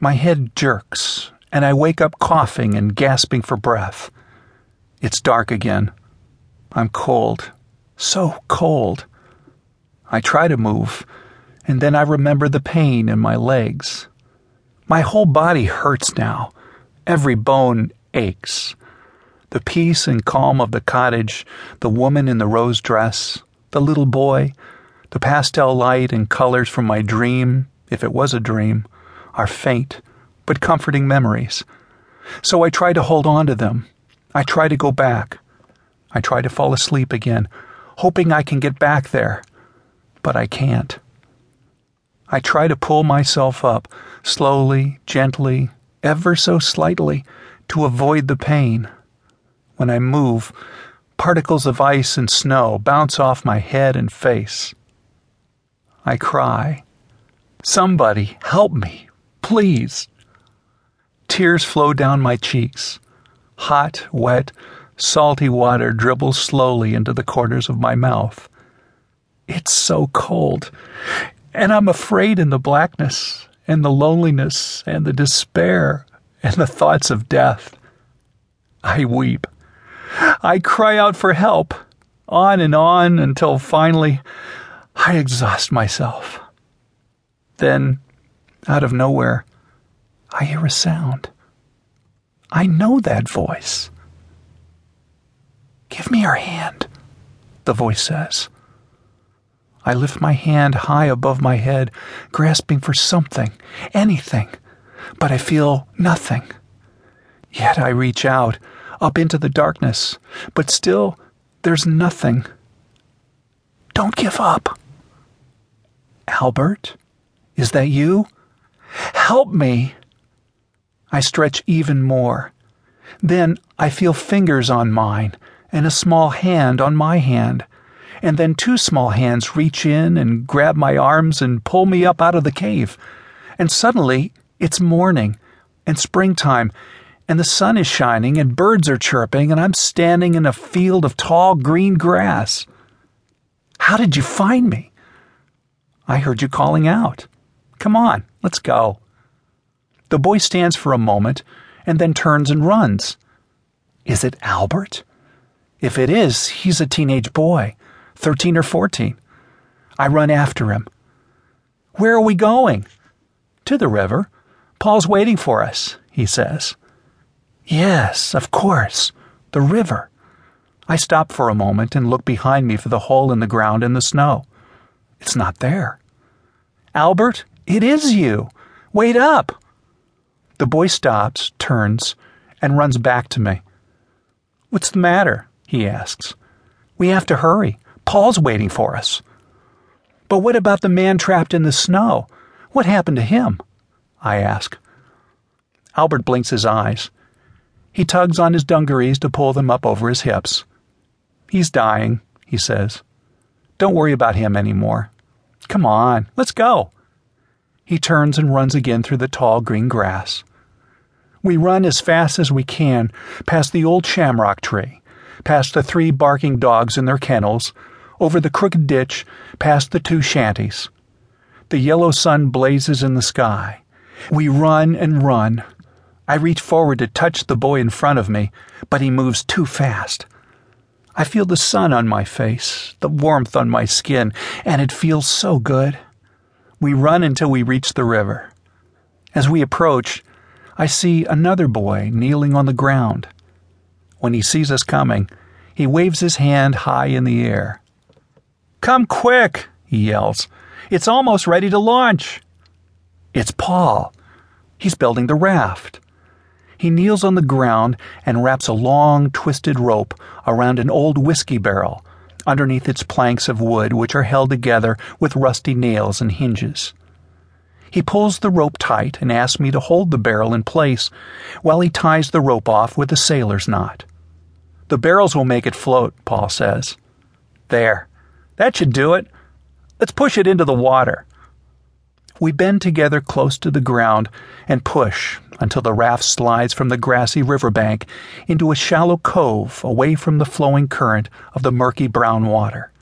My head jerks, and I wake up coughing and gasping for breath. It's dark again. I'm cold. So cold. I try to move, and then I remember the pain in my legs. My whole body hurts now. Every bone aches. The peace and calm of the cottage, the woman in the rose dress, the little boy, the pastel light and colors from my dream, if it was a dream, are faint but comforting memories. So I try to hold on to them. I try to go back. I try to fall asleep again, hoping I can get back there. But I can't. I try to pull myself up, slowly, gently, ever so slightly, to avoid the pain. When I move, particles of ice and snow bounce off my head and face. I cry. Somebody help me, please. Tears flow down my cheeks. Hot, wet, salty water dribbles slowly into the corners of my mouth. It's so cold, and I'm afraid in the blackness, and the loneliness, and the despair, and the thoughts of death. I weep. I cry out for help, on and on until finally I exhaust myself. Then, out of nowhere, I hear a sound. I know that voice. Give me your hand, the voice says. I lift my hand high above my head, grasping for something, anything, but I feel nothing. Yet I reach out, up into the darkness, but still there's nothing. Don't give up. Albert, is that you? Help me! I stretch even more. Then I feel fingers on mine and a small hand on my hand. And then two small hands reach in and grab my arms and pull me up out of the cave. And suddenly it's morning and springtime, and the sun is shining and birds are chirping, and I'm standing in a field of tall green grass. How did you find me? I heard you calling out. Come on, let's go. The boy stands for a moment and then turns and runs. Is it Albert? If it is, he's a teenage boy, 13 or 14. I run after him. Where are we going? To the river. Paul's waiting for us, he says. Yes, of course. The river. I stop for a moment and look behind me for the hole in the ground in the snow. It's not there. Albert, it is you. Wait up. The boy stops, turns, and runs back to me. What's the matter? he asks. We have to hurry. Paul's waiting for us. But what about the man trapped in the snow? What happened to him? I ask. Albert blinks his eyes. He tugs on his dungarees to pull them up over his hips. He's dying, he says. Don't worry about him any more. Come on, let's go. He turns and runs again through the tall green grass. We run as fast as we can past the old shamrock tree, past the three barking dogs in their kennels, over the crooked ditch, past the two shanties. The yellow sun blazes in the sky. We run and run. I reach forward to touch the boy in front of me, but he moves too fast. I feel the sun on my face, the warmth on my skin, and it feels so good. We run until we reach the river. As we approach, I see another boy kneeling on the ground. When he sees us coming, he waves his hand high in the air. Come quick, he yells. It's almost ready to launch. It's Paul. He's building the raft. He kneels on the ground and wraps a long, twisted rope around an old whiskey barrel underneath its planks of wood, which are held together with rusty nails and hinges. He pulls the rope tight and asks me to hold the barrel in place while he ties the rope off with a sailor's knot. The barrels will make it float, Paul says. There. That should do it. Let's push it into the water. We bend together close to the ground and push until the raft slides from the grassy riverbank into a shallow cove away from the flowing current of the murky brown water.